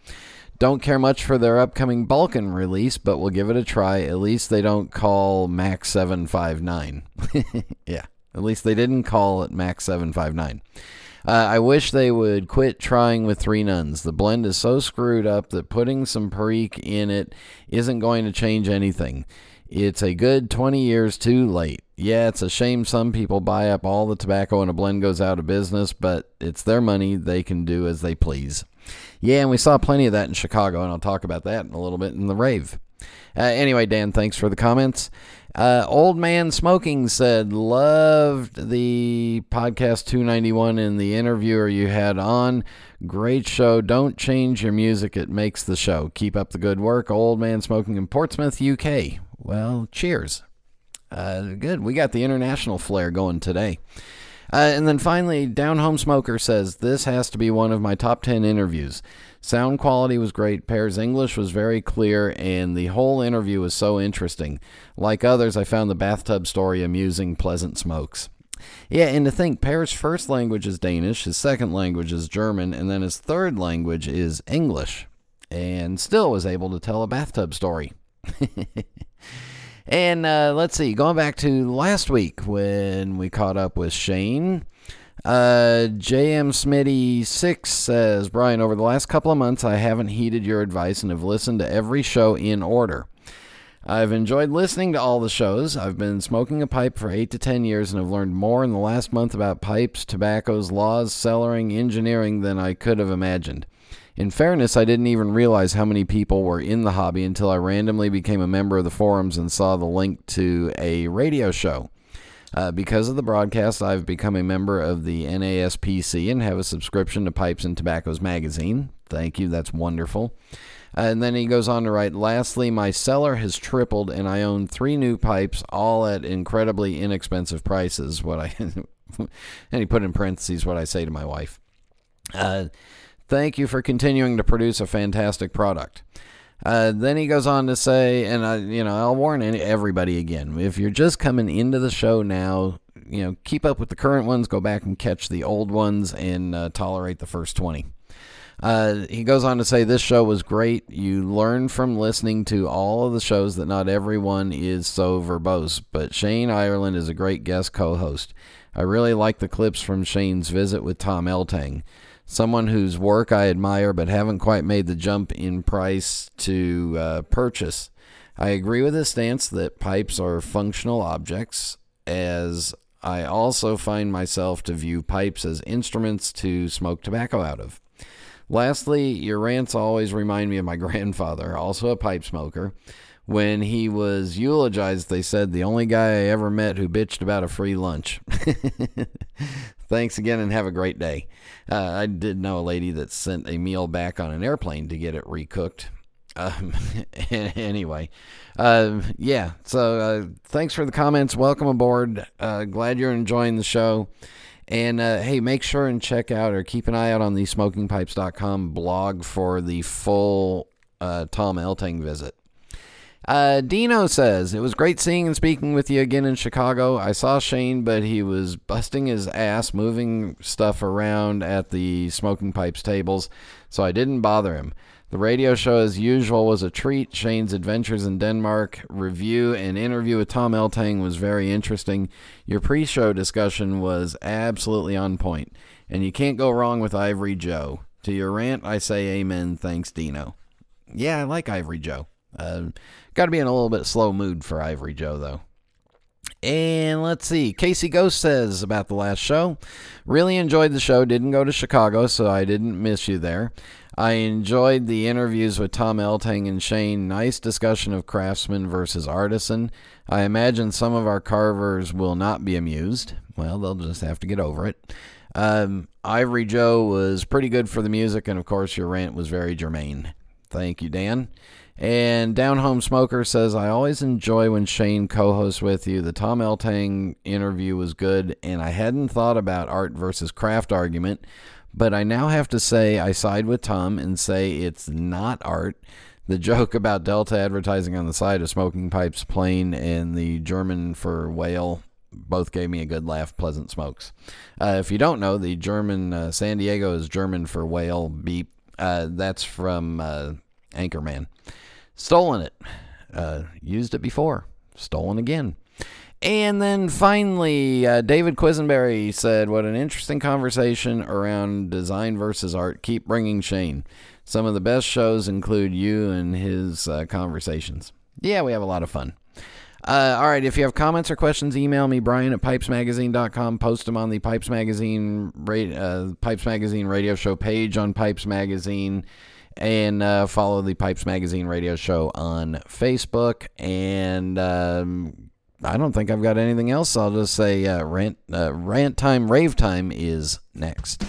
Don't care much for their upcoming Balkan release, but we'll give it a try. At least they don't call Max 759. yeah, at least they didn't call it Max 759. Uh, I wish they would quit trying with Three Nuns. The blend is so screwed up that putting some Perique in it isn't going to change anything. It's a good 20 years too late. Yeah, it's a shame some people buy up all the tobacco and a blend goes out of business, but it's their money. They can do as they please. Yeah, and we saw plenty of that in Chicago, and I'll talk about that in a little bit in the rave. Uh, anyway, Dan, thanks for the comments. Uh, Old Man Smoking said, loved the podcast 291 and the interviewer you had on. Great show. Don't change your music, it makes the show. Keep up the good work. Old Man Smoking in Portsmouth, UK. Well, cheers. Uh, good. We got the international flair going today. Uh, and then finally, Down Home Smoker says, This has to be one of my top 10 interviews. Sound quality was great. Per's English was very clear, and the whole interview was so interesting. Like others, I found the bathtub story amusing, pleasant smokes. Yeah, and to think, Per's first language is Danish, his second language is German, and then his third language is English, and still was able to tell a bathtub story. and uh, let's see, going back to last week when we caught up with Shane. Uh, JM Smitty 6 says, Brian, over the last couple of months, I haven't heeded your advice and have listened to every show in order. I've enjoyed listening to all the shows. I've been smoking a pipe for 8 to 10 years and have learned more in the last month about pipes, tobaccos, laws, cellaring, engineering than I could have imagined. In fairness, I didn't even realize how many people were in the hobby until I randomly became a member of the forums and saw the link to a radio show. Uh, because of the broadcast, I've become a member of the NASPC and have a subscription to Pipes and Tobaccos magazine. Thank you, that's wonderful. Uh, and then he goes on to write, Lastly, my cellar has tripled and I own three new pipes, all at incredibly inexpensive prices. What I and he put in parentheses what I say to my wife. Uh, thank you for continuing to produce a fantastic product. Uh, then he goes on to say, and I, you know, I'll warn everybody again: if you're just coming into the show now, you know, keep up with the current ones, go back and catch the old ones, and uh, tolerate the first twenty. Uh, he goes on to say, This show was great. You learn from listening to all of the shows that not everyone is so verbose, but Shane Ireland is a great guest co host. I really like the clips from Shane's visit with Tom Eltang someone whose work I admire but haven't quite made the jump in price to uh, purchase. I agree with his stance that pipes are functional objects, as I also find myself to view pipes as instruments to smoke tobacco out of. Lastly, your rants always remind me of my grandfather, also a pipe smoker. When he was eulogized, they said the only guy I ever met who bitched about a free lunch. Thanks again and have a great day. Uh, I did know a lady that sent a meal back on an airplane to get it recooked. Um, anyway, uh, yeah. So uh, thanks for the comments. Welcome aboard. Uh, glad you're enjoying the show. And uh, hey, make sure and check out or keep an eye out on the smokingpipes.com blog for the full uh, Tom Eltang visit. Uh, Dino says, It was great seeing and speaking with you again in Chicago. I saw Shane, but he was busting his ass moving stuff around at the smoking pipes tables, so I didn't bother him. The radio show, as usual, was a treat. Shane's adventures in Denmark review and interview with Tom Eltang was very interesting. Your pre show discussion was absolutely on point. and you can't go wrong with Ivory Joe. To your rant, I say amen. Thanks, Dino. Yeah, I like Ivory Joe. Uh, Got to be in a little bit slow mood for Ivory Joe, though. And let's see. Casey Ghost says about the last show. Really enjoyed the show. Didn't go to Chicago, so I didn't miss you there. I enjoyed the interviews with Tom Eltang and Shane. Nice discussion of craftsman versus artisan. I imagine some of our carvers will not be amused. Well, they'll just have to get over it. Um, Ivory Joe was pretty good for the music, and of course, your rant was very germane. Thank you, Dan. And Down Home Smoker says, I always enjoy when Shane co hosts with you. The Tom Eltang interview was good, and I hadn't thought about art versus craft argument, but I now have to say I side with Tom and say it's not art. The joke about Delta advertising on the side of smoking pipes plain and the German for whale both gave me a good laugh. Pleasant smokes. Uh, if you don't know, the German uh, San Diego is German for whale beep. Uh, that's from uh, Anchorman. Stolen it. Uh, used it before. Stolen again. And then finally, uh, David Quisenberry said, What an interesting conversation around design versus art. Keep bringing Shane. Some of the best shows include you and his uh, conversations. Yeah, we have a lot of fun. Uh, all right, if you have comments or questions, email me, Brian at pipesmagazine.com. Post them on the Pipes Magazine, uh, Pipes Magazine radio show page on Pipes Magazine. And uh, follow the Pipes Magazine radio show on Facebook. And um, I don't think I've got anything else. I'll just say uh, rant, uh, rant time, rave time is next.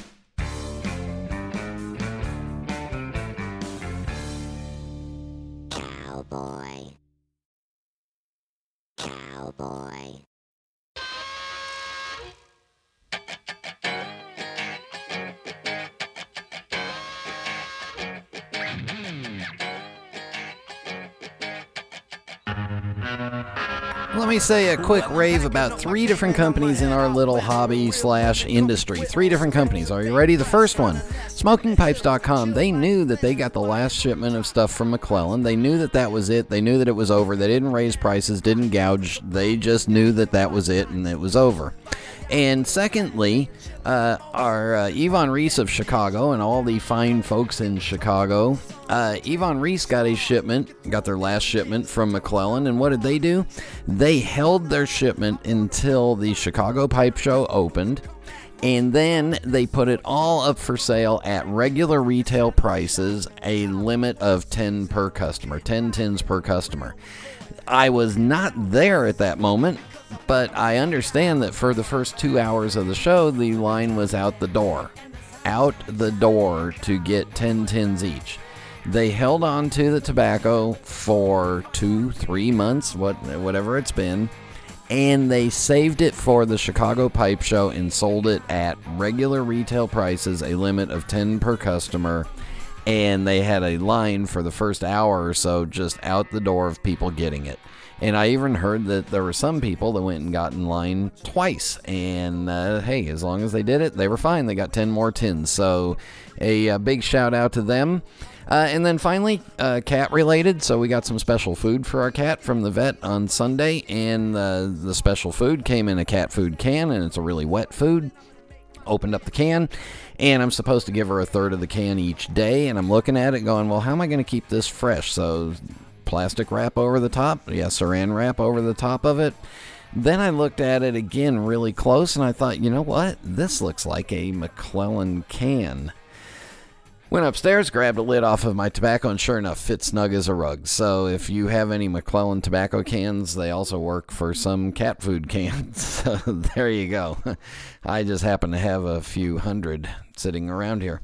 Cowboy. Cowboy. Let me say a quick rave about three different companies in our little hobby slash industry. Three different companies. Are you ready? The first one, SmokingPipes.com. They knew that they got the last shipment of stuff from McClelland. They knew that that was it. They knew that it was over. They didn't raise prices, didn't gouge. They just knew that that was it and it was over. And secondly, uh, our uh, Iwan Ries of Chicago and all the fine folks in Chicago. Uh, Iwan Ries got a shipment, got their last shipment from McClelland, and what did they do? They held their shipment until the Chicago Pipe Show opened, and then they put it all up for sale at regular retail prices, a limit of 10 per customer, 10 tins per customer. I was not there at that moment, but I understand that for the first two hours of the show, the line was out the door. Out the door to get 10 tins each. They held on to the tobacco for two, three months, what, whatever it's been, and they saved it for the Chicago Pipe Show and sold it at regular retail prices, a limit of 10 per customer. And they had a line for the first hour or so just out the door of people getting it. And I even heard that there were some people that went and got in line twice. And uh, hey, as long as they did it, they were fine. They got 10 more tins. So a, uh big shout out to them. Uh, and then finally, uh, cat related. So we got some special food for our cat from the vet on Sunday. And uh, the special food came in a cat food can, and it's a really wet food opened up the can and I'm supposed to give her a third of the can each day and I'm looking at it going, "Well, how am I going to keep this fresh?" So plastic wrap over the top, yeah, saran wrap over the top of it. Then I looked at it again really close and I thought, "You know what? This looks like a McClelland can." Went upstairs, grabbed a lid off of my tobacco, and sure enough, fit snug as a rug. So if you have any McClelland tobacco cans, they also work for some cat food cans. So there you go. I just happen to have a few hundred sitting around here.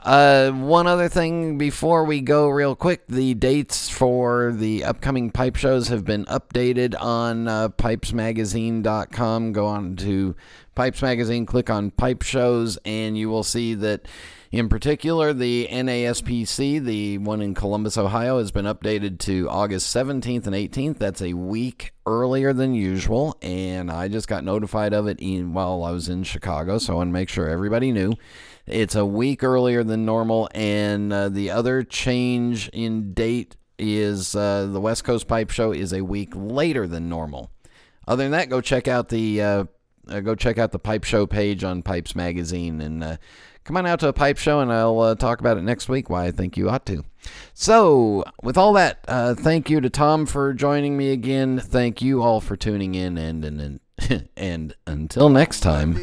Uh, one other thing before we go, real quick the dates for the upcoming pipe shows have been updated on uh, pipesmagazine.com. Go on to Pipes Magazine, click on pipe shows, and you will see that. In particular, the NASPC, the one in Columbus, Ohio, has been updated to August 17th and 18th. That's a week earlier than usual, and I just got notified of it in, while I was in Chicago, so I want to make sure everybody knew. It's a week earlier than normal, and uh, the other change in date is uh, the West Coast Pipe Show is a week later than normal. Other than that, go check out the uh, uh, go check out the Pipe Show page on Pipes Magazine and uh, come on out to a pipe show and I'll uh, talk about it next week. Why I think you ought to. So, with all that, uh, thank you to Thom for joining me again. Thank you all for tuning in, and and and, and until next time.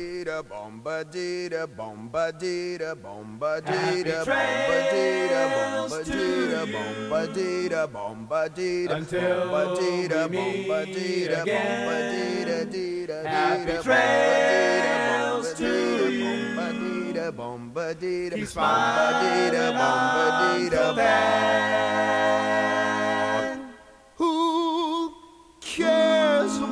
Who cares